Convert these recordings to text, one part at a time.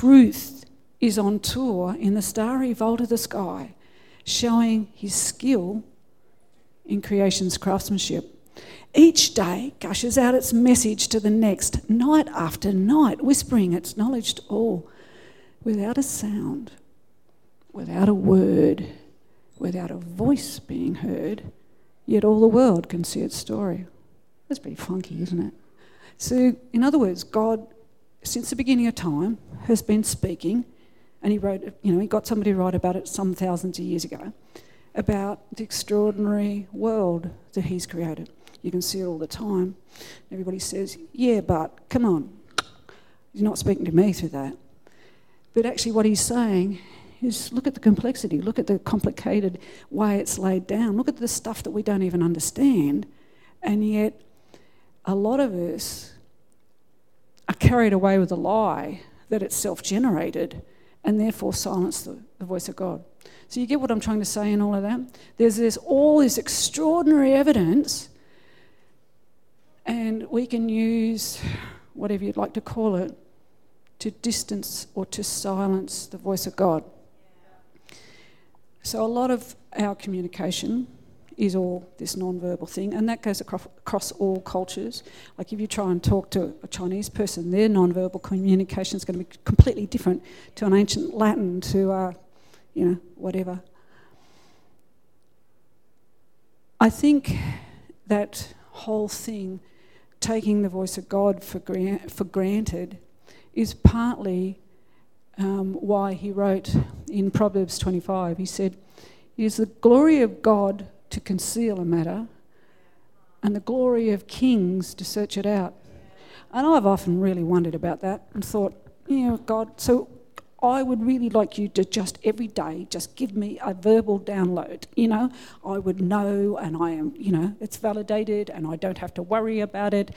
truth is on tour in the starry vault of the sky, showing his skill in creation's craftsmanship. Each day gushes out its message to the next, night after night, whispering its knowledge to all, without a sound, without a word, without a voice being heard, yet all the world can see its story. That's pretty funky, isn't it? So, in other words, God, since the beginning of time, has been speaking, and He wrote, you know, He got somebody to write about it some thousands of years ago, about the extraordinary world that He's created. You can see it all the time. Everybody says, Yeah, but come on. You're not speaking to me through that. But actually, what he's saying is look at the complexity, look at the complicated way it's laid down, look at the stuff that we don't even understand. And yet, a lot of us are carried away with a lie that it's self generated and therefore silence the, the voice of God. So, you get what I'm trying to say in all of that? There's, there's all this extraordinary evidence and we can use whatever you'd like to call it to distance or to silence the voice of God. So, a lot of our communication is all this non-verbal thing, and that goes across, across all cultures. Like if you try and talk to a Chinese person, their non-verbal communication is going to be completely different to an ancient Latin, to uh, you know whatever. I think that whole thing taking the voice of God for, grant, for granted is partly um, why he wrote in Proverbs 25. He said, is the glory of God to conceal a matter, and the glory of kings to search it out. And I've often really wondered about that and thought, you know, God, so I would really like you to just every day just give me a verbal download. You know, I would know and I am, you know, it's validated and I don't have to worry about it.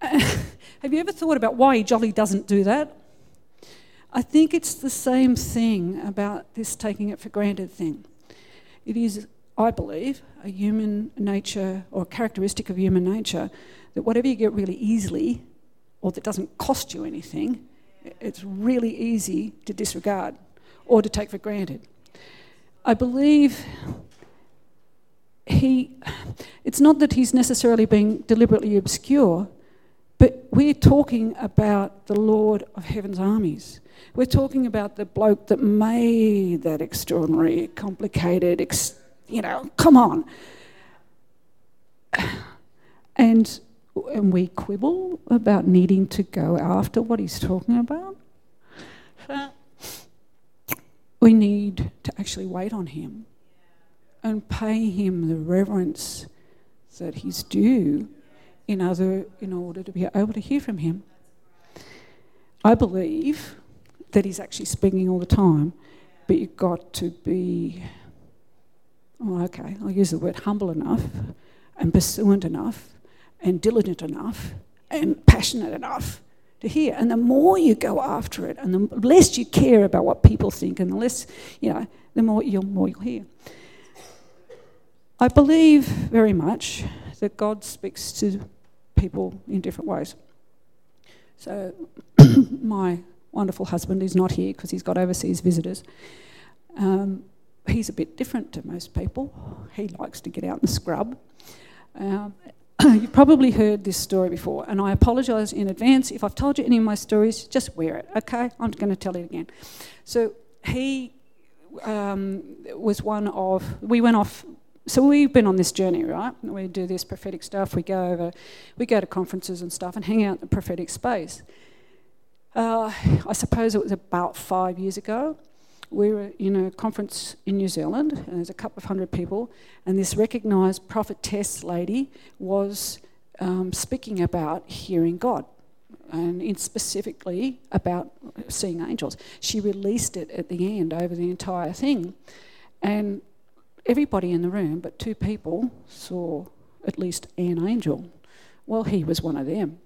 have you ever thought about why Jolly doesn't do that? I think it's the same thing about this taking it for granted thing. It is, I believe, a human nature or characteristic of human nature that whatever you get really easily or that doesn't cost you anything, it's really easy to disregard or to take for granted. I believe he, it's not that he's necessarily being deliberately obscure, we're talking about the Lord of Heaven's armies. We're talking about the bloke that made that extraordinary, complicated, ex, you know, come on. And and we quibble about needing to go after what he's talking about. we need to actually wait on him and pay him the reverence that he's due in, other, in order to be able to hear from him. I believe that he's actually speaking all the time, but you've got to be, oh, okay, I'll use the word humble enough and pursuant enough and diligent enough and passionate enough to hear. And the more you go after it, and the less you care about what people think, and the less, you know, the more you'll, more you'll hear. I believe very much that God speaks to people in different ways. So, my wonderful husband is not here because he's got overseas visitors. Um, he's a bit different to most people. He likes to get out and scrub. Um, You've probably heard this story before, and I apologise in advance if I've told you any of my stories. Just wear it, okay? I'm going to tell it again. So he um, was one of. We went off. So we've been on this journey, right? We do this prophetic stuff. We go over, we go to conferences and stuff, and hang out in the prophetic space. Uh, I suppose it was about five years ago we were in a conference in New Zealand, and there's a couple of hundred people, and this recognised prophetess lady was um, speaking about hearing God, and specifically about seeing angels. She released it at the end over the entire thing, and everybody in the room, but two people, saw at least an angel. Well, he was one of them,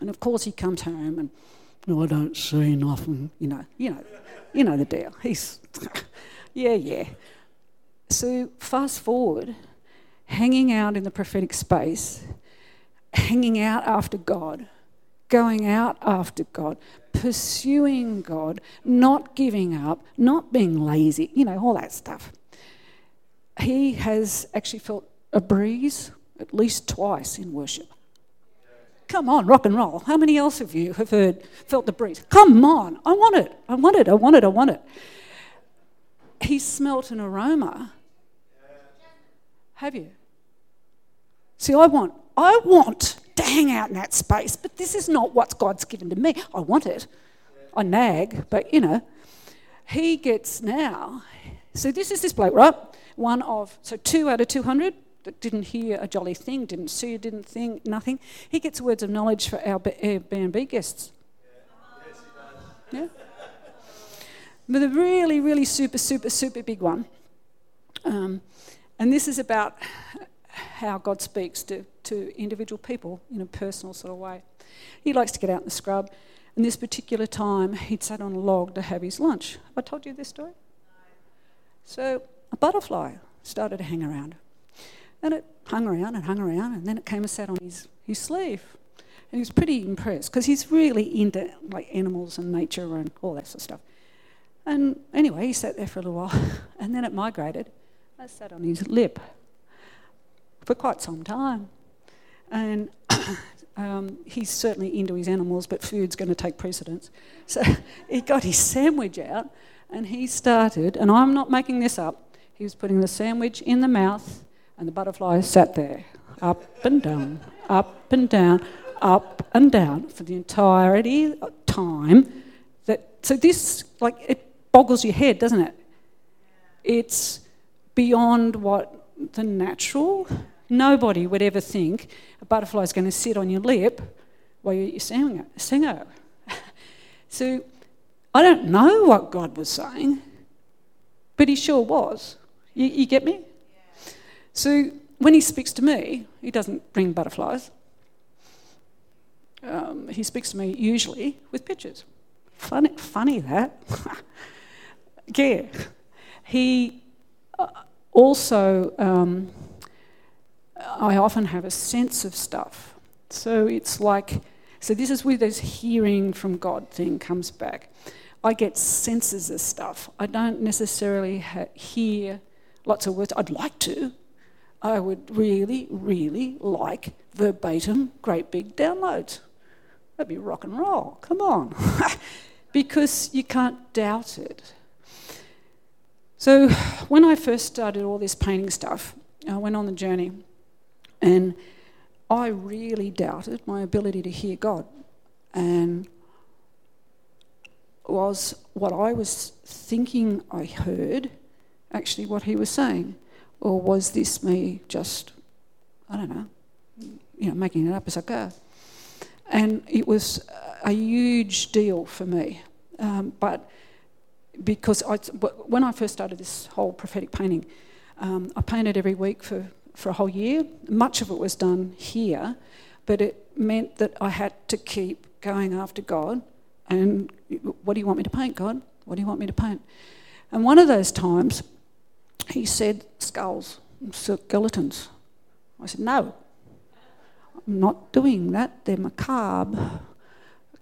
and of course he comes home and. No, I don't see nothing, you know, you know. You know the deal. He's, yeah, yeah. So fast forward, hanging out in the prophetic space, hanging out after God, going out after God, pursuing God, not giving up, not being lazy, you know, all that stuff. He has actually felt a breeze at least twice in worship. Come on, rock and roll. How many else of you have heard, felt the breeze? Come on, I want it, I want it, I want it, I want it. He smelt an aroma. Have you? See, I want, I want to hang out in that space, but this is not what God's given to me. I want it. I nag, but you know, he gets now. So this is this bloke, right? One of, so two out of 200 that didn't hear a jolly thing, didn't see, didn't think, nothing. He gets words of knowledge for our Airbnb guests. Yeah. But the really, really super, super, super big one, um, and this is about how God speaks to, to individual people in a personal sort of way. He likes to get out in the scrub, and this particular time he'd sat on a log to have his lunch. Have I told you this story? So a butterfly started to hang around. And it hung around and hung around, and then it came and sat on his, his sleeve. And he was pretty impressed because he's really into like animals and nature and all that sort of stuff. And anyway, he sat there for a little while, and then it migrated. I sat on his lip for quite some time. And um, he's certainly into his animals, but food's going to take precedence. So he got his sandwich out and he started, and I'm not making this up, he was putting the sandwich in the mouth, and the butterfly sat there, up and down, up and down, up and down for the entirety of time. That, so this, like, it boggles your head, doesn't it? It's beyond what the natural Nobody would ever think a butterfly is going to sit on your lip while you're singing it. so I don't know what God was saying, but He sure was. You, you get me? So when He speaks to me, He doesn't bring butterflies. Um, he speaks to me usually with pictures. Funny, funny that. yeah. He uh, also. Um, I often have a sense of stuff. So it's like, so this is where this hearing from God thing comes back. I get senses of stuff. I don't necessarily ha- hear lots of words. I'd like to. I would really, really like verbatim, great big downloads. That'd be rock and roll. Come on. because you can't doubt it. So when I first started all this painting stuff, I went on the journey and I really doubted my ability to hear God. And was what I was thinking I heard actually what he was saying? Or was this me just, I don't know, you know, making it up as I go? And it was a huge deal for me. Um, but because I, when I first started this whole prophetic painting, um, I painted every week for for a whole year. Much of it was done here, but it meant that I had to keep going after God. And what do you want me to paint, God? What do you want me to paint? And one of those times, he said skulls, skeletons. I said, no, I'm not doing that. They're macabre.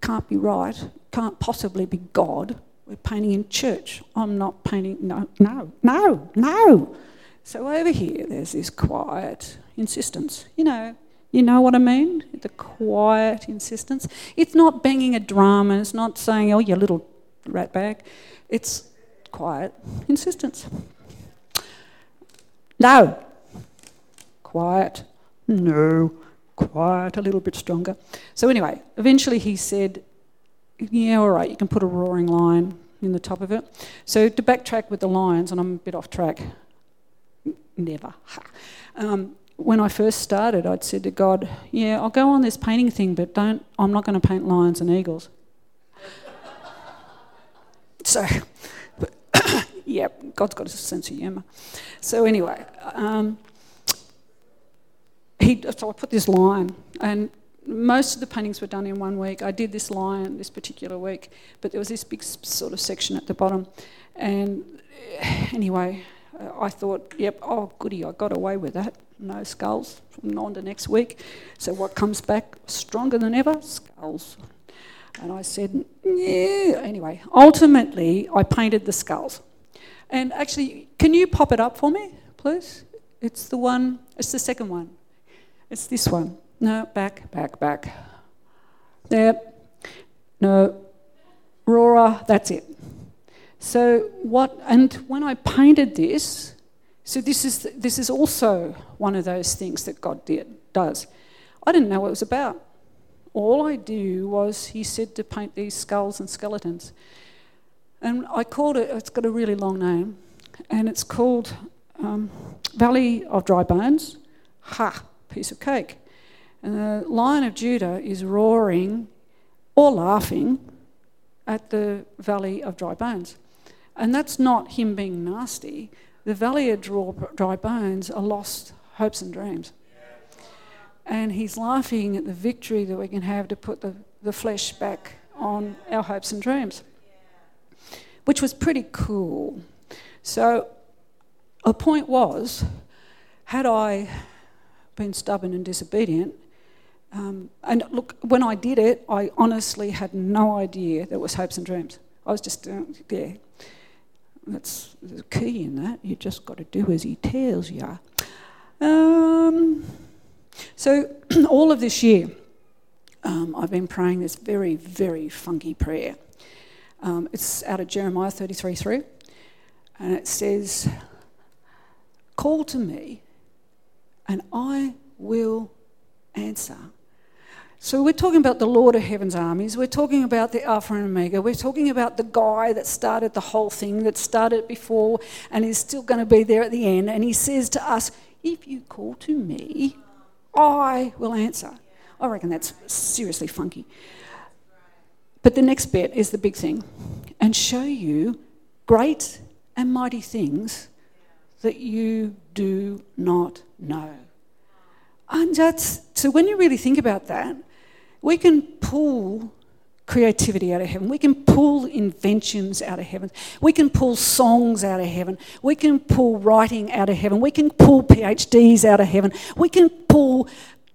Can't be right. Can't possibly be God. We're painting in church. I'm not painting. No, no, no, no. So over here, there's this quiet insistence. You know, you know what I mean? The quiet insistence. It's not banging a drum and it's not saying, oh, you little rat bag. It's quiet insistence. No. Quiet. No. Quiet, a little bit stronger. So, anyway, eventually he said, yeah, all right, you can put a roaring lion in the top of it. So, to backtrack with the lions, and I'm a bit off track, never. Um, when I first started, I'd said to God, "Yeah, I'll go on this painting thing, but don't. I'm not going to paint lions and eagles." so, yeah, God's got a sense of humour. So anyway, um, he, so I put this lion, and most of the paintings were done in one week. I did this lion this particular week, but there was this big sort of section at the bottom, and anyway, I thought, yep, oh, goody, I got away with that. no skulls from on to next week. So what comes back stronger than ever? Skulls. And I said, yeah. Anyway, ultimately, I painted the skulls. And actually, can you pop it up for me, please? It's the one, it's the second one. It's this one. No, back, back, back. There. No. Rora, that's it. So what, and when I painted this, so this is, this is also one of those things that God did, does. I didn't know what it was about. All I do was, he said to paint these skulls and skeletons. And I called it, it's got a really long name, and it's called um, Valley of Dry Bones. Ha, piece of cake. And the Lion of Judah is roaring or laughing at the Valley of Dry Bones. And that's not him being nasty. The Valley of Dry Bones are lost hopes and dreams. And he's laughing at the victory that we can have to put the, the flesh back on our hopes and dreams, which was pretty cool. So, a point was, had I been stubborn and disobedient, um, and look, when I did it, I honestly had no idea there was hopes and dreams. I was just, uh, yeah, that's the key in that. You just got to do as he tells you. Um, so, all of this year, um, I've been praying this very, very funky prayer. Um, it's out of Jeremiah 33 3, and it says, Call to me, and I will answer. So we're talking about the Lord of Heaven's armies. We're talking about the Alpha and Omega. We're talking about the guy that started the whole thing, that started before and is still going to be there at the end. And he says to us, If you call to me, I will answer. I reckon that's seriously funky. But the next bit is the big thing and show you great and mighty things that you do not know. And that's so when you really think about that, we can pull creativity out of heaven. We can pull inventions out of heaven. We can pull songs out of heaven. We can pull writing out of heaven. We can pull PhDs out of heaven. We can pull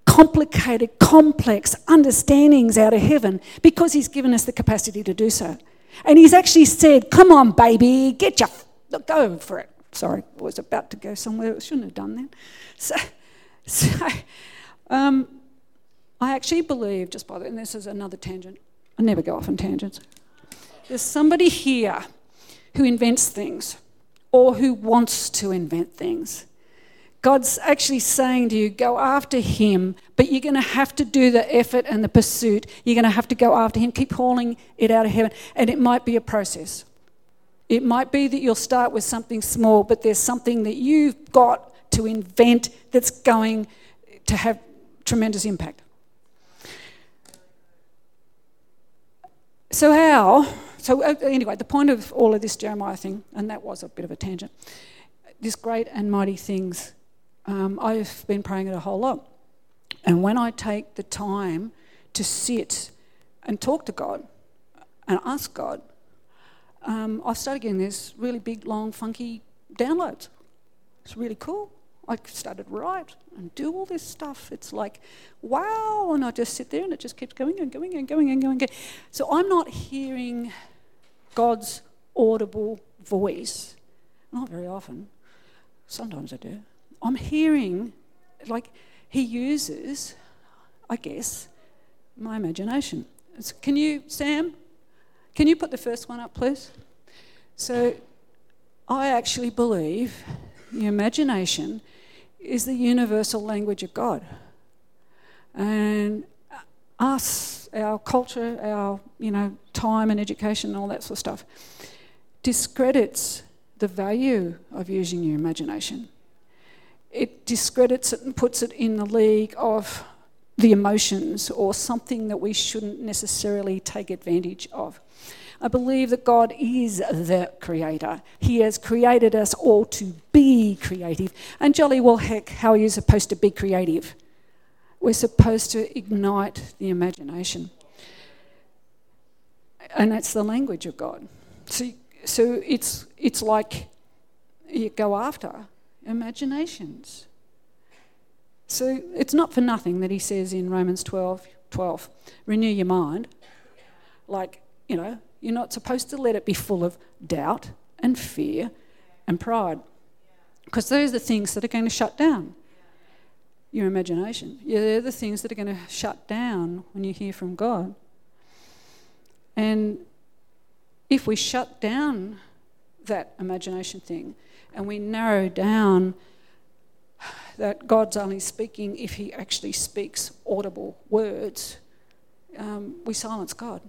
complicated, complex understandings out of heaven because He's given us the capacity to do so. And He's actually said, Come on, baby, get your. Go for it. Sorry, I was about to go somewhere. I shouldn't have done that. So, so um, I actually believe, just by the, and this is another tangent, I never go off on tangents. There's somebody here who invents things or who wants to invent things. God's actually saying to you, go after him, but you're going to have to do the effort and the pursuit. You're going to have to go after him, keep hauling it out of heaven. And it might be a process. It might be that you'll start with something small, but there's something that you've got to invent that's going to have tremendous impact. So, how? So, uh, anyway, the point of all of this Jeremiah thing, and that was a bit of a tangent, this great and mighty things, um, I've been praying it a whole lot. And when I take the time to sit and talk to God and ask God, um, I've started getting this really big, long, funky downloads. It's really cool. I started write and do all this stuff. It's like, wow, and I just sit there and it just keeps going and going and going and going. So I'm not hearing God's audible voice. Not very often. Sometimes I do. I'm hearing, like, He uses, I guess, my imagination. Can you, Sam, can you put the first one up, please? So I actually believe the imagination is the universal language of God. And us, our culture, our you know, time and education and all that sort of stuff discredits the value of using your imagination. It discredits it and puts it in the league of the emotions or something that we shouldn't necessarily take advantage of. I believe that God is the creator. He has created us all to be creative. And jolly well, heck, how are you supposed to be creative? We're supposed to ignite the imagination. And that's the language of God. So, so it's, it's like you go after imaginations. So it's not for nothing that he says in Romans 12 12, renew your mind. Like, you know, you're not supposed to let it be full of doubt and fear and pride. Because those are the things that are going to shut down your imagination. Yeah, they're the things that are going to shut down when you hear from God. And if we shut down that imagination thing and we narrow down that God's only speaking if He actually speaks audible words, um, we silence God.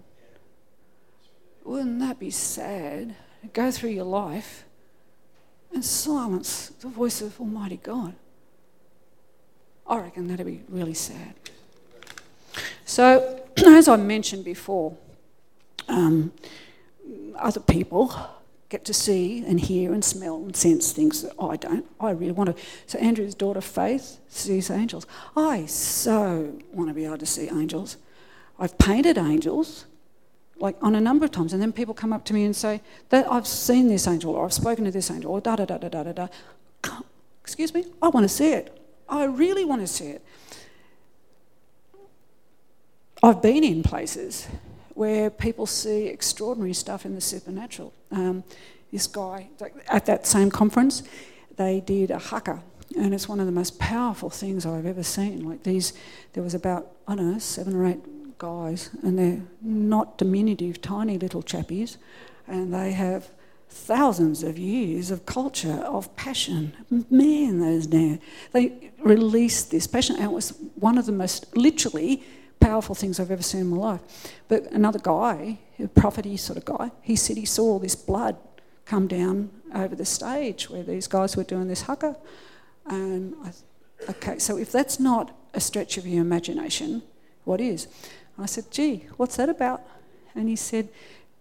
Wouldn't that be sad? Go through your life and silence the voice of Almighty God. I reckon that'd be really sad. So, as I mentioned before, um, other people get to see and hear and smell and sense things that I don't. I really want to. So Andrew's daughter Faith sees angels. I so want to be able to see angels. I've painted angels like on a number of times, and then people come up to me and say that I've seen this angel or I've spoken to this angel or da da da da da da da. Excuse me, I want to see it. I really want to see it. I've been in places where people see extraordinary stuff in the supernatural. Um, this guy, at that same conference, they did a haka, and it's one of the most powerful things I've ever seen. Like these, there was about, I don't know, seven or eight guys, and they're not diminutive, tiny little chappies, and they have thousands of years of culture, of passion. Man, those now. They released this passion, and it was one of the most, literally, powerful things I've ever seen in my life. But another guy, a prophety sort of guy, he said he saw this blood come down over the stage where these guys were doing this haka. And I, okay, so if that's not a stretch of your imagination, what is? I said, gee, what's that about? And he said,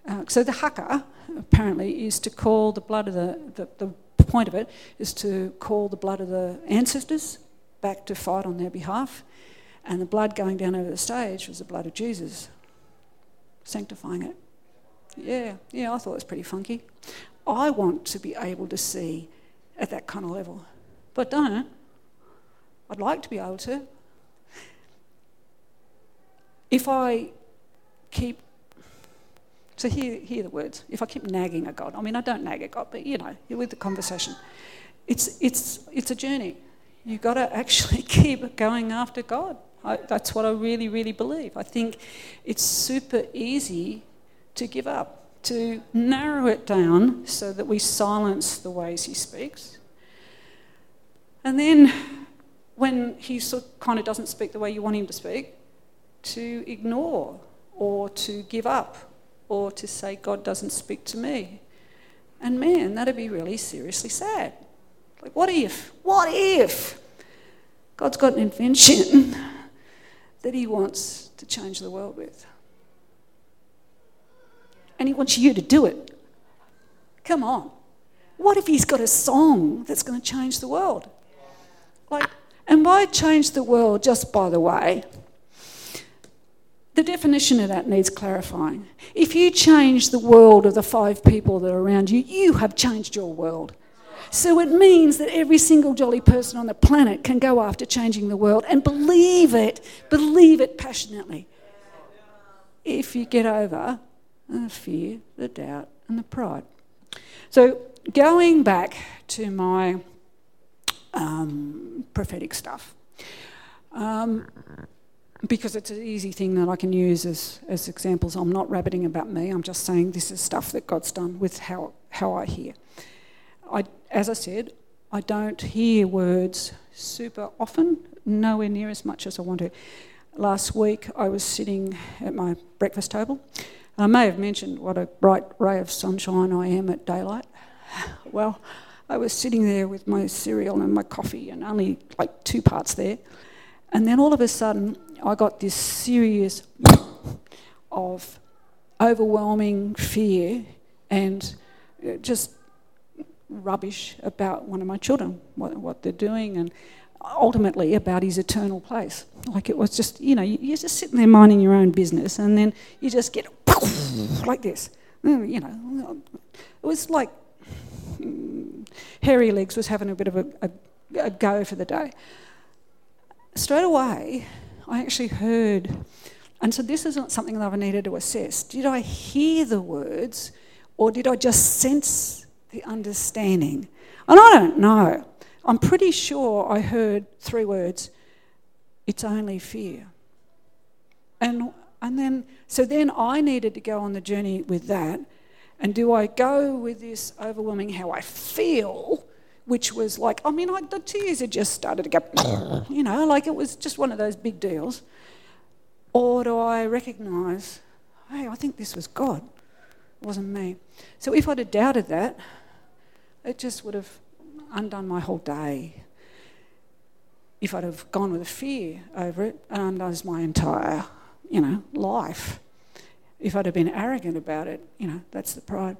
uh, so the haka apparently is to call the blood of the, the, the point of it is to call the blood of the ancestors back to fight on their behalf and the blood going down over the stage was the blood of Jesus, sanctifying it. Yeah, yeah, I thought it was pretty funky. I want to be able to see at that kind of level, but don't. I'd like to be able to. If I keep, so hear, hear the words, if I keep nagging at God, I mean, I don't nag at God, but you know, with the conversation, it's, it's, it's a journey. You've got to actually keep going after God. I, that's what I really, really believe. I think it's super easy to give up, to narrow it down so that we silence the ways he speaks. And then when he sort of kind of doesn't speak the way you want him to speak, to ignore or to give up or to say, God doesn't speak to me. And man, that'd be really seriously sad. Like, what if? What if God's got an invention that He wants to change the world with. And He wants you to do it. Come on. What if He's got a song that's going to change the world? Like, and by change the world, just by the way, the definition of that needs clarifying. If you change the world of the five people that are around you, you have changed your world. So it means that every single jolly person on the planet can go after changing the world and believe it, believe it passionately. If you get over the fear, the doubt, and the pride. So going back to my um, prophetic stuff. Um, because it's an easy thing that I can use as, as examples. I'm not rabbiting about me, I'm just saying this is stuff that God's done with how, how I hear. I, as I said, I don't hear words super often, nowhere near as much as I want to. Last week I was sitting at my breakfast table. I may have mentioned what a bright ray of sunshine I am at daylight. Well, I was sitting there with my cereal and my coffee, and only like two parts there. And then all of a sudden, I got this serious of overwhelming fear and just rubbish about one of my children, what, what they're doing, and ultimately about his eternal place. Like it was just, you know, you're just sitting there minding your own business, and then you just get like this. Mm, you know, it was like mm, Hairy Legs was having a bit of a, a, a go for the day. straight away, I actually heard, and so this isn't something that I needed to assess. Did I hear the words or did I just sense the understanding? And I don't know. I'm pretty sure I heard three words it's only fear. And, and then, so then I needed to go on the journey with that. And do I go with this overwhelming how I feel, which was like, I mean, I, the tears had just started to go, you know, like it was just one of those big deals. Or do I recognise, hey, I think this was God, it wasn't me. So if I'd have doubted that, it just would have undone my whole day if I'd have gone with a fear over it, it undoes my entire, you know, life. If I'd have been arrogant about it, you know, that's the pride.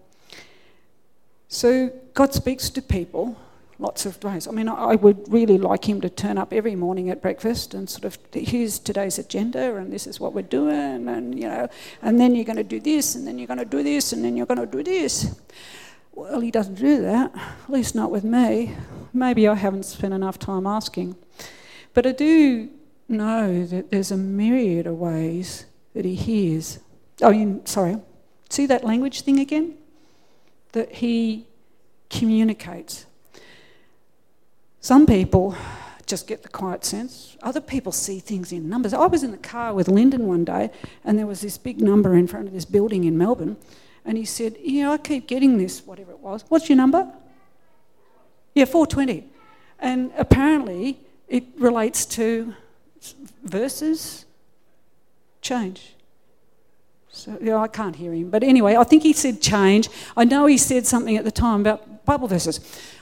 So God speaks to people lots of ways. I mean, I would really like him to turn up every morning at breakfast and sort of, here's today's agenda and this is what we're doing and, you know, and then you're going to do this and then you're going to do this and then you're going to do this. Well, he doesn't do that, at least not with me. Maybe I haven't spent enough time asking. But I do know that there's a myriad of ways that he hears. Oh, you, sorry. See that language thing again? That he communicates. Some people just get the quiet sense. Other people see things in numbers. I was in the car with Lyndon one day, and there was this big number in front of this building in Melbourne, and he said, Yeah, I keep getting this, whatever it was. What's your number? Yeah, 420. And apparently, it relates to verses change. So yeah, I can't hear him. But anyway, I think he said change. I know he said something at the time about Bible verses.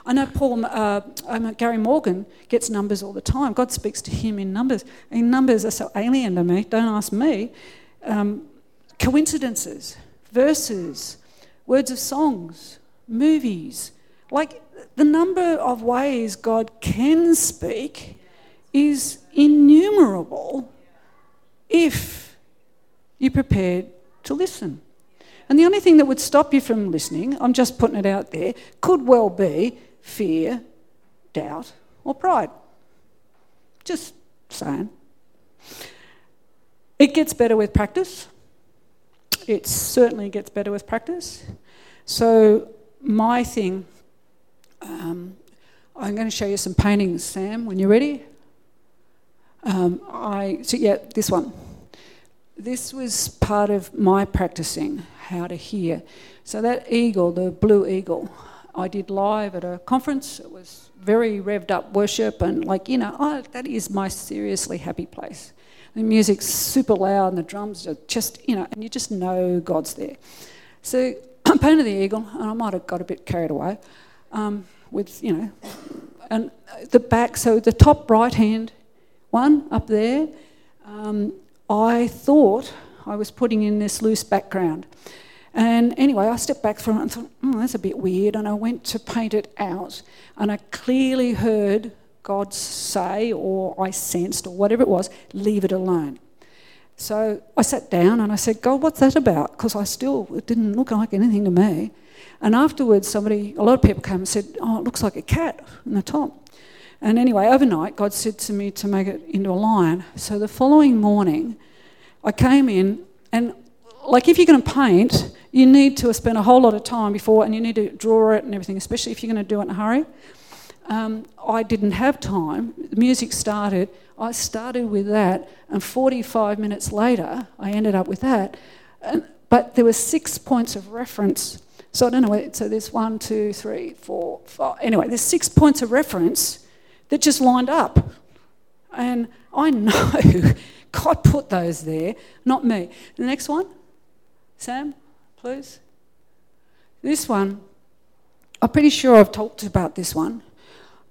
I know Paul, uh, Gary Morgan gets numbers all the time. God speaks to him in numbers. And numbers are so alien to me. Don't ask me. Um, coincidences, verses, words of songs, movies. Like the number of ways God can speak is innumerable if you're prepared to listen. And the only thing that would stop you from listening, I'm just putting it out there, could well be fear, doubt, or pride. Just saying. It gets better with practice. It certainly gets better with practice. So, my thing, um, I'm going to show you some paintings, Sam, when you're ready. Um, I so yeah, this one. This was part of my practicing how to hear. So that eagle, the blue eagle, I did live at a conference. It was very revved up worship and like you know, oh, that is my seriously happy place. The music's super loud and the drums are just you know, and you just know God's there. So I'm painted the eagle, and I might have got a bit carried away um, with you know, and the back. So the top right hand one up there, um, I thought I was putting in this loose background. And anyway, I stepped back from it and thought, oh, that's a bit weird. And I went to paint it out. And I clearly heard God say, or I sensed, or whatever it was, leave it alone. So I sat down and I said, God, what's that about? Because I still, it didn't look like anything to me. And afterwards, somebody, a lot of people came and said, oh, it looks like a cat in the top. And anyway, overnight, God said to me to make it into a lion. So the following morning, I came in, and like if you're going to paint, you need to spend a whole lot of time before, and you need to draw it and everything, especially if you're going to do it in a hurry. Um, I didn't have time. The music started. I started with that, and 45 minutes later, I ended up with that. And, but there were six points of reference. So I don't know. So there's one, two, three, four, five. Anyway, there's six points of reference that just lined up. And I know God put those there, not me. The next one, Sam, please. This one, I'm pretty sure I've talked about this one.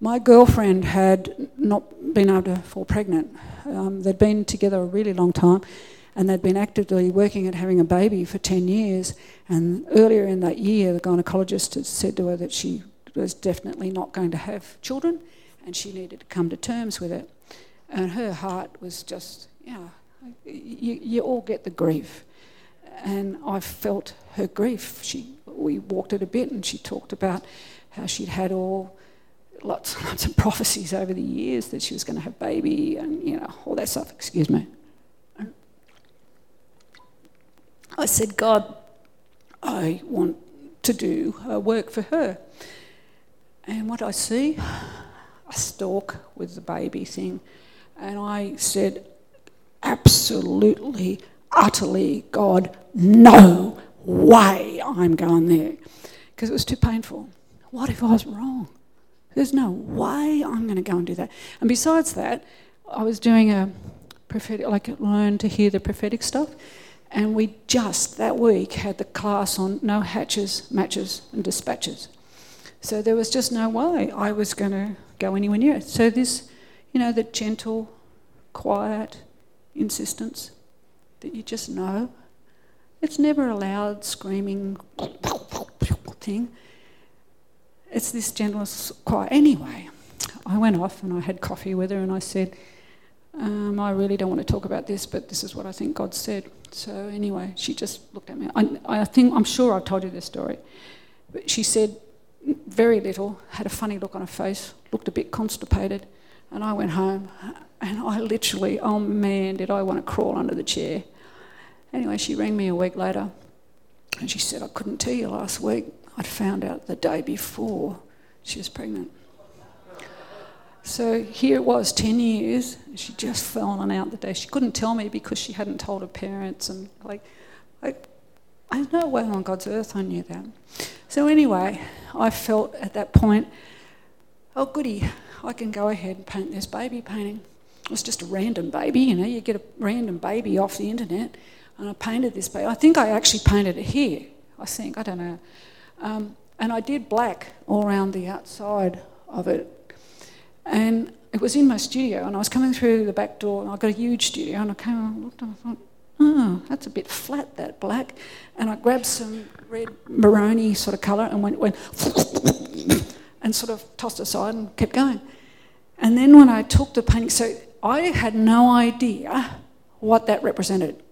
My girlfriend had not been able to fall pregnant. Um, they'd been together a really long time and they'd been actively working at having a baby for 10 years. And earlier in that year, the gynecologist had said to her that she was definitely not going to have children and she needed to come to terms with it. And her heart was just, yeah, you, you all get the grief. And I felt her grief. She, we walked it a bit and she talked about how she'd had all lots and lots of prophecies over the years that she was going to have baby and, you know, all that stuff. Excuse me. I said, God, I want to do uh, work for her. And what I see, a stalk with the baby thing. And I said, absolutely, utterly, God, no way I'm going there. Because it was too painful. What if I was wrong? There's no way I'm going to go and do that. And besides that, I was doing a prophetic, like learn to hear the prophetic stuff. And we just that week had the class on no hatches, matches, and dispatches. So there was just no way I was going to go anywhere near it. So this, you know, the gentle, quiet insistence that you just know. It's never a loud screaming thing. It's this gentle, quiet. Anyway, I went off and I had coffee with her and I said, um, I really don't want to talk about this, but this is what I think God said. So anyway, she just looked at me. I, I think I'm sure I've told you this story, but she said very little, had a funny look on her face, looked a bit constipated, and I went home, and I literally, oh man, did I want to crawl under the chair. Anyway, she rang me a week later, and she said I couldn't tell you last week. I'd found out the day before she was pregnant. So here it was, 10 years, she'd just fallen out the day. She couldn't tell me because she hadn't told her parents. And like, I know way on God's earth I knew that. So anyway, I felt at that point, oh goody, I can go ahead and paint this baby painting. It was just a random baby, you know, you get a random baby off the internet. And I painted this baby. I think I actually painted it here. I think, I don't know. Um, and I did black all around the outside of it and it was in my studio, and I was coming through the back door, and I got a huge studio, and I came and looked, and I thought, oh, that's a bit flat, that black. And I grabbed some red maroni sort of colour and went, went and sort of tossed aside and kept going. And then when I took the painting, so I had no idea what that represented.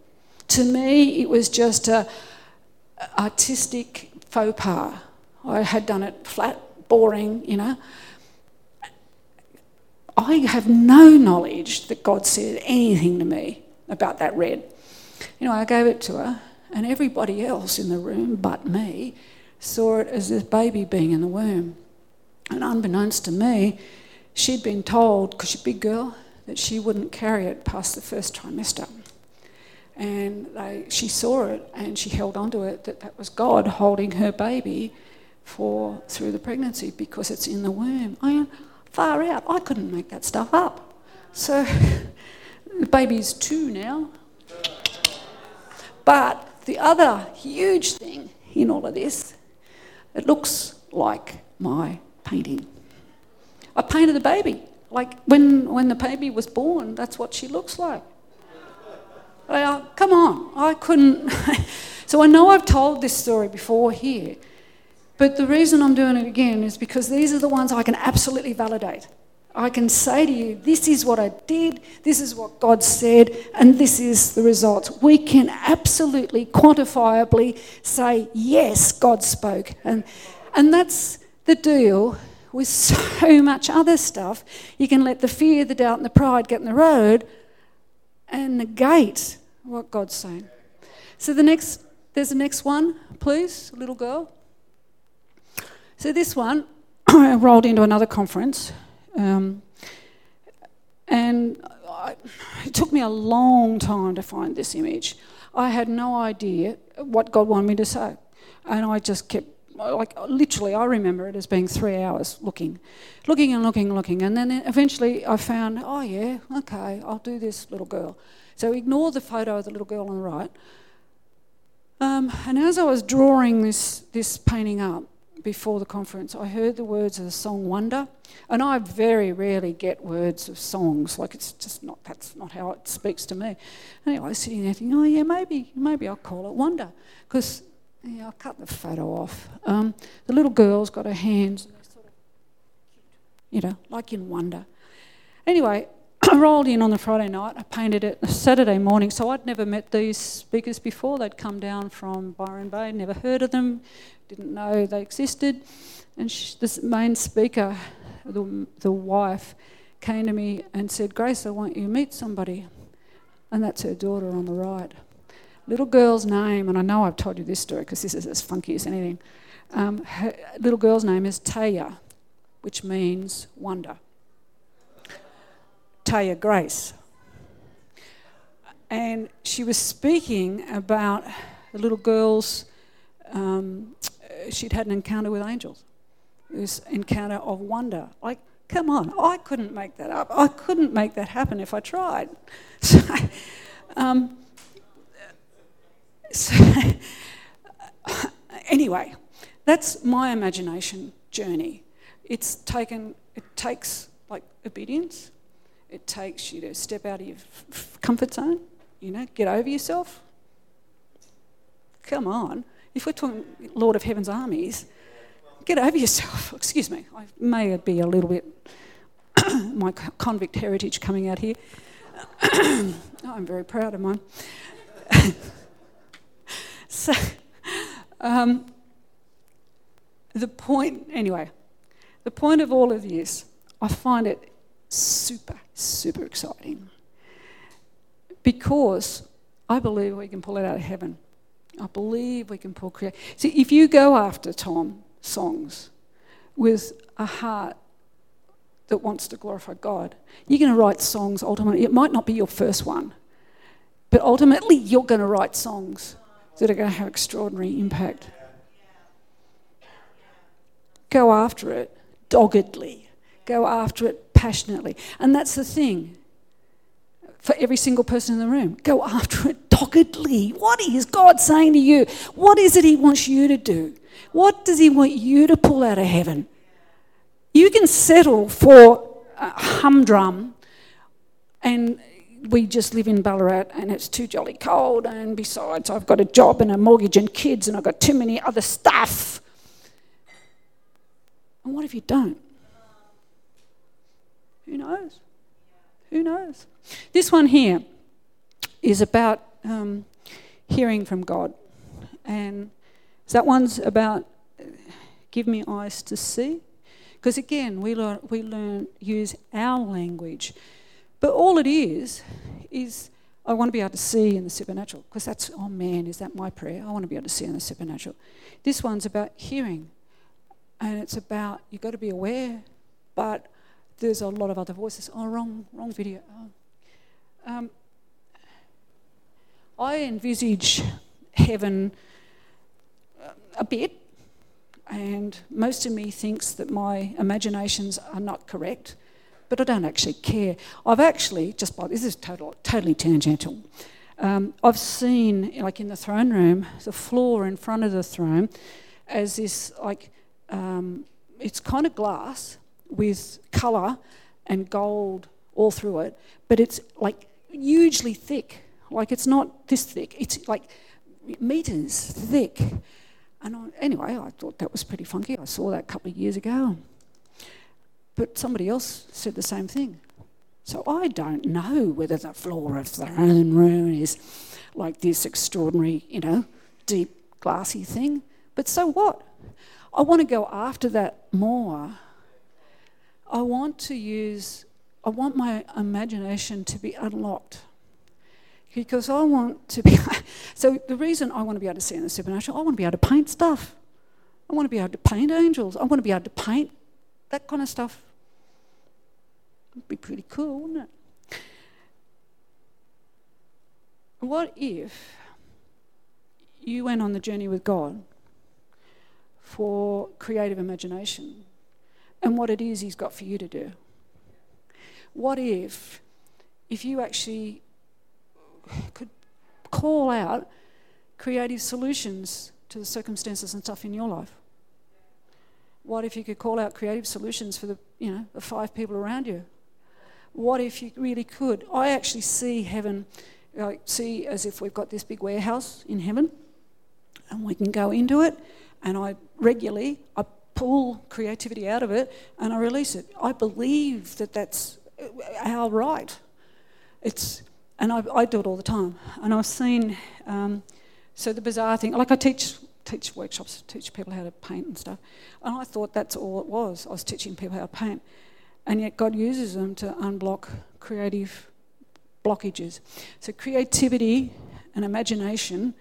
To me, it was just a artistic faux pas. I had done it flat, boring, you know. I have no knowledge that God said anything to me about that red. You know, I gave it to her, and everybody else in the room but me saw it as this baby being in the womb. And unbeknownst to me, she'd been told, because she's a big girl, that she wouldn't carry it past the first trimester. And they, she saw it and she held on to it that that was God holding her baby for through the pregnancy because it's in the womb. I, am Far out. I couldn't make that stuff up. So the baby's two now. But the other huge thing in all of this, it looks like my painting. I painted the baby. Like when, when the baby was born, that's what she looks like. Well, come on, I couldn't. so I know I've told this story before here, but the reason I'm doing it again is because these are the ones I can absolutely validate. I can say to you, this is what I did, this is what God said, and this is the results. We can absolutely, quantifiably say, yes, God spoke. And, and that's the deal with so much other stuff. You can let the fear, the doubt, and the pride get in the road and negate what God's saying. So the next, there's the next one, please, little girl. So this one, I rolled into another conference, um, and I, it took me a long time to find this image. I had no idea what God wanted me to say, and I just kept like literally I remember it as being three hours looking, looking and looking and looking, and then eventually I found, oh yeah, okay, I'll do this little girl. So ignore the photo of the little girl on the right. Um, and as I was drawing this this painting up, before the conference, I heard the words of the song Wonder. And I very rarely get words of songs. Like it's just not, that's not how it speaks to me. Anyway, I was sitting there thinking, oh yeah, maybe, maybe I'll call it Wonder. Because yeah, I'll cut the photo off. Um, the little girl's got her hands, you know, like in Wonder. Anyway, I rolled in on the Friday night. I painted it Saturday morning. So I'd never met these speakers before. They'd come down from Byron Bay, never heard of them, didn't know they existed. And she, this main speaker, the, the wife, came to me and said, Grace, I want you to meet somebody. And that's her daughter on the right. Little girl's name, and I know I've told you this story because this is as funky as anything. Um, her little girl's name is Taya, which means wonder. Taya Grace. And she was speaking about the little girl's, um, she'd had an encounter with angels. This encounter of wonder. Like, come on, I couldn't make that up. I couldn't make that happen if I tried. So, um, so anyway, that's my imagination journey. It's taken, it takes like obedience, it takes you to step out of your f- comfort zone, you know, get over yourself. Come on. If we're talking Lord of Heaven's armies, get over yourself. Excuse me, I may be a little bit my convict heritage coming out here. I'm very proud of mine. so, um, the point, anyway, the point of all of this, I find it super, super exciting because I believe we can pull it out of heaven. I believe we can pull create. See, if you go after Tom songs with a heart that wants to glorify God, you're going to write songs ultimately. It might not be your first one, but ultimately you're going to write songs that are going to have extraordinary impact. Go after it doggedly, go after it passionately. And that's the thing for every single person in the room. Go after it doggedly. What is God saying to you? What is it He wants you to do? What does He want you to pull out of heaven? You can settle for a humdrum and we just live in Ballarat and it's too jolly cold, and besides, I've got a job and a mortgage and kids, and I've got too many other stuff. And what if you don't? Who knows? Who knows? This one here is about um, hearing from God. And that one's about give me eyes to see. Because again, we learn, we learn use our language. But all it is, is I want to be able to see in the supernatural. Because that's, oh man, is that my prayer? I want to be able to see in the supernatural. This one's about hearing. And it's about, you've got to be aware, but there's a lot of other voices. Oh, wrong, wrong video. Oh. Um, I envisage heaven uh, a bit, and most of me thinks that my imaginations are not correct, but I don't actually care. I've actually, just by this is total, totally tangential. Um, I've seen, like in the throne room, the floor in front of the throne as this, like, um, it's kind of glass, with colour and gold all through it, but it's like hugely thick. Like it's not this thick, it's like meters thick. And I, anyway, I thought that was pretty funky. I saw that a couple of years ago. But somebody else said the same thing. So I don't know whether the floor of the throne room is like this extraordinary, you know, deep, glassy thing. But so what? I want to go after that more I want to use, I want my imagination to be unlocked. Because I want to be, so the reason I want to be able to see in the supernatural, I want to be able to paint stuff. I want to be able to paint angels. I want to be able to paint that kind of stuff. It'd be pretty cool, wouldn't it? What if you went on the journey with God for creative imagination? and what it is He's got for you to do. What if, if you actually could call out creative solutions to the circumstances and stuff in your life? What if you could call out creative solutions for the, you know, the five people around you? What if you really could? I actually see heaven, I see as if we've got this big warehouse in heaven, and we can go into it, and I regularly I pull creativity out of it and I release it. I believe that that's our right. It's, and I, I do it all the time. And I've seen, um, so the bizarre thing, like I teach teach workshops, teach people how to paint and stuff. And I thought that's all it was. I was teaching people how to paint. And yet God uses them to unblock creative blockages. So creativity and imagination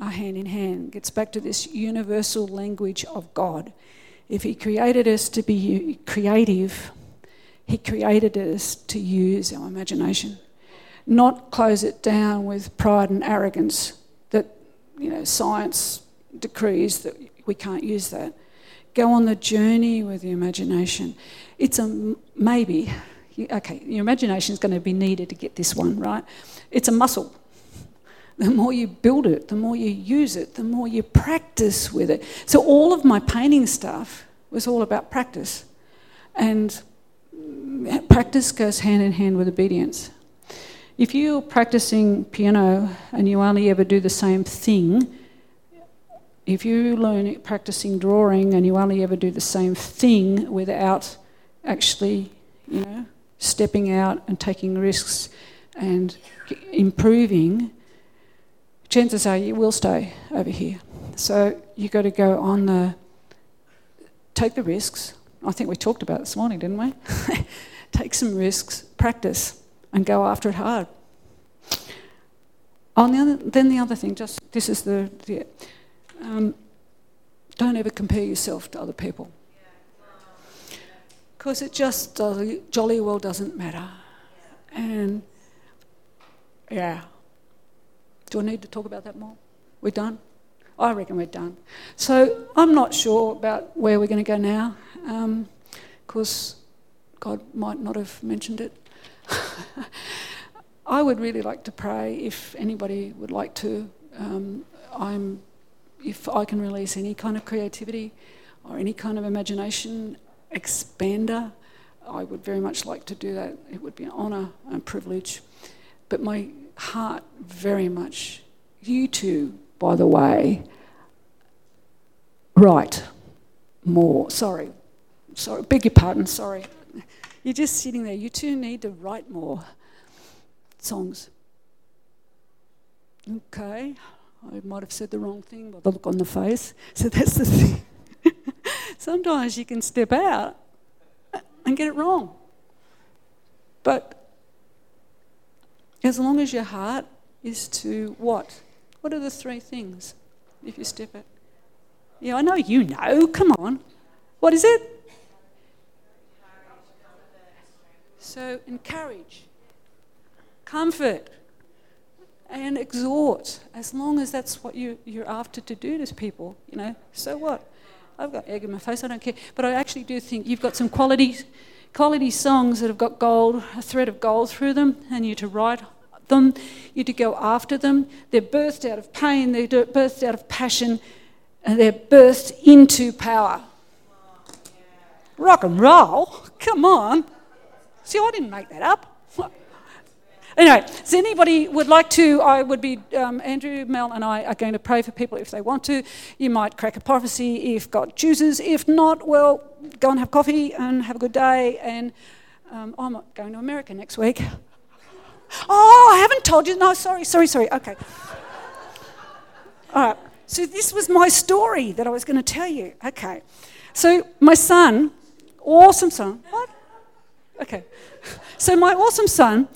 are hand in hand. It gets back to this universal language of God. If He created us to be creative, He created us to use our imagination, not close it down with pride and arrogance that you know science decrees that we can't use that. Go on the journey with your imagination. It's a maybe. Okay, your imagination is going to be needed to get this one right. It's a muscle. The more you build it, the more you use it, the more you practice with it. So, all of my painting stuff was all about practice. And practice goes hand in hand with obedience. If you're practicing piano and you only ever do the same thing, if you learn practicing drawing and you only ever do the same thing without actually, you know, stepping out and taking risks and improving, chances are you will stay over here. So you've got to go on the take the risks. I think we talked about this morning, didn't we? take some risks, practice, and go after it hard. On the other, then the other thing, just this is the, the um, don't ever compare yourself to other people. Because it just jolly well doesn't matter. And yeah. Do I need to talk about that more? We're done? I reckon we're done. So I'm not sure about where we're going to go now, because um, God might not have mentioned it. I would really like to pray if anybody would like to. Um, I'm if I can release any kind of creativity or any kind of imagination expander, I would very much like to do that. It would be an honour and privilege. But my heart very much, you too, by the way, write more. Sorry, sorry, beg your pardon, sorry. You're just sitting there. You two need to write more songs. Okay. I might have said the wrong thing by the look on the face. So that's the thing. Sometimes you can step out and get it wrong. But as long as your heart is to what? What are the three things if you step it? Yeah, I know you know. Come on. What is it? So, encourage, comfort, and exhort, as long as that's what you, you're after to do to people, you know, so what? I've got egg in my face, I don't care. But I actually do think you've got some quality, quality songs that have got gold, a thread of gold through them, and you to write them, you to go after them. They're birthed out of pain, they're birthed out of passion, and they're birthed into power. Rock and roll? Come on. See, I didn't make that up. Anyway, so anybody would like to, I would be, um, Andrew, Mel, and I are going to pray for people if they want to. You might crack a prophecy if God chooses. If not, well, go and have coffee and have a good day. And um, I'm going to America next week. Oh, I haven't told you. No, sorry, sorry, sorry. Okay. All right. So this was my story that I was going to tell you. Okay. So my son, awesome son. What? Okay. So my awesome son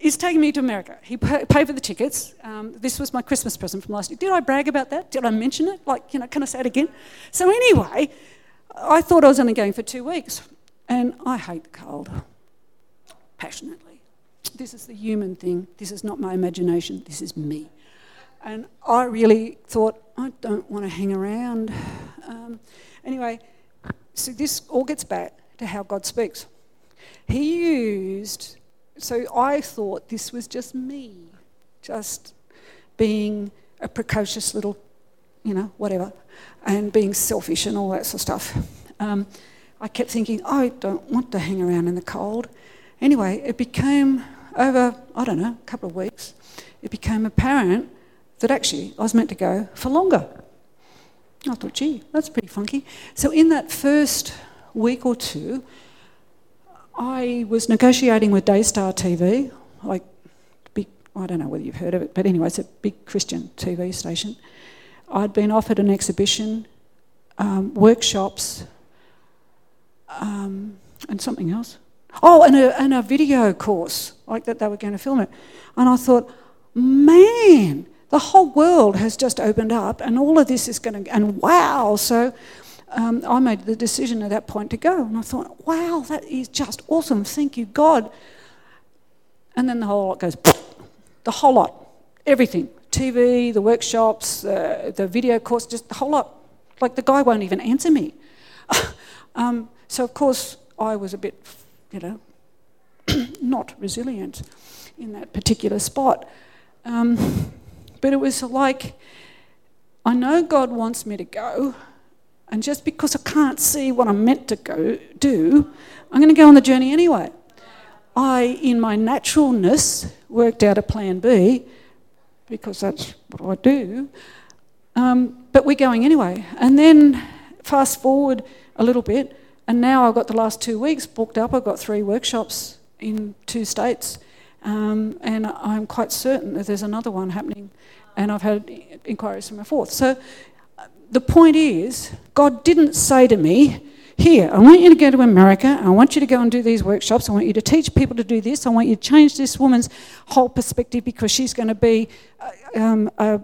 is taking me to America. He paid for the tickets. Um, this was my Christmas present from last year. Did I brag about that? Did I mention it? Like, you know, can I say it again? So anyway, I thought I was only going for two weeks, and I hate the cold passionately. This is the human thing. This is not my imagination. This is me. And I really thought, I don't want to hang around. Um, anyway, so this all gets back to how God speaks. He used so I thought this was just me, just being a precocious little, you know, whatever, and being selfish and all that sort of stuff. Um, I kept thinking, I don't want to hang around in the cold. Anyway, it became over, I don't know, a couple of weeks, it became apparent that actually I was meant to go for longer. I thought, gee, that's pretty funky. So in that first week or two, I was negotiating with Daystar TV, like big, I don't know whether you've heard of it, but anyway, it's a big Christian TV station. I'd been offered an exhibition, um, workshops, um, and something else. Oh, and a, and a video course, like that they were going to film it. And I thought, man, the whole world has just opened up, and all of this is going to, and wow. So um, I made the decision at that point to go. And I thought, wow, that is just awesome. Thank you, God. And then the whole lot goes, the whole lot, everything TV, the workshops, uh, the video course, just the whole lot. Like the guy won't even answer me. um, so, of course, I was a bit, you know, not resilient in that particular spot. Um, but it was like, I know God wants me to go, and just because I can't see what I'm meant to go do, I'm going to go on the journey anyway. I, in my naturalness, worked out a plan B because that's what I do. Um, but we're going anyway. And then fast forward a little bit, and now I've got the last two weeks booked up. I've got three workshops in two states, um, and I'm quite certain that there's another one happening, and I've had inquiries from a fourth. So the point is, God didn't say to me, Here, I want you to go to America. I want you to go and do these workshops. I want you to teach people to do this. I want you to change this woman's whole perspective because she's going to be uh, um, a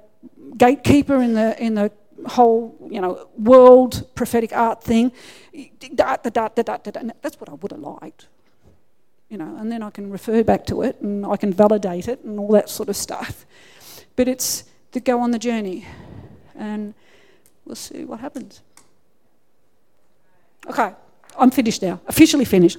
gatekeeper in the, in the whole you know, world prophetic art thing. That's what I would have liked. You know, and then I can refer back to it and I can validate it and all that sort of stuff. But it's to go on the journey. And we'll see what happens. Okay, I'm finished now, officially finished.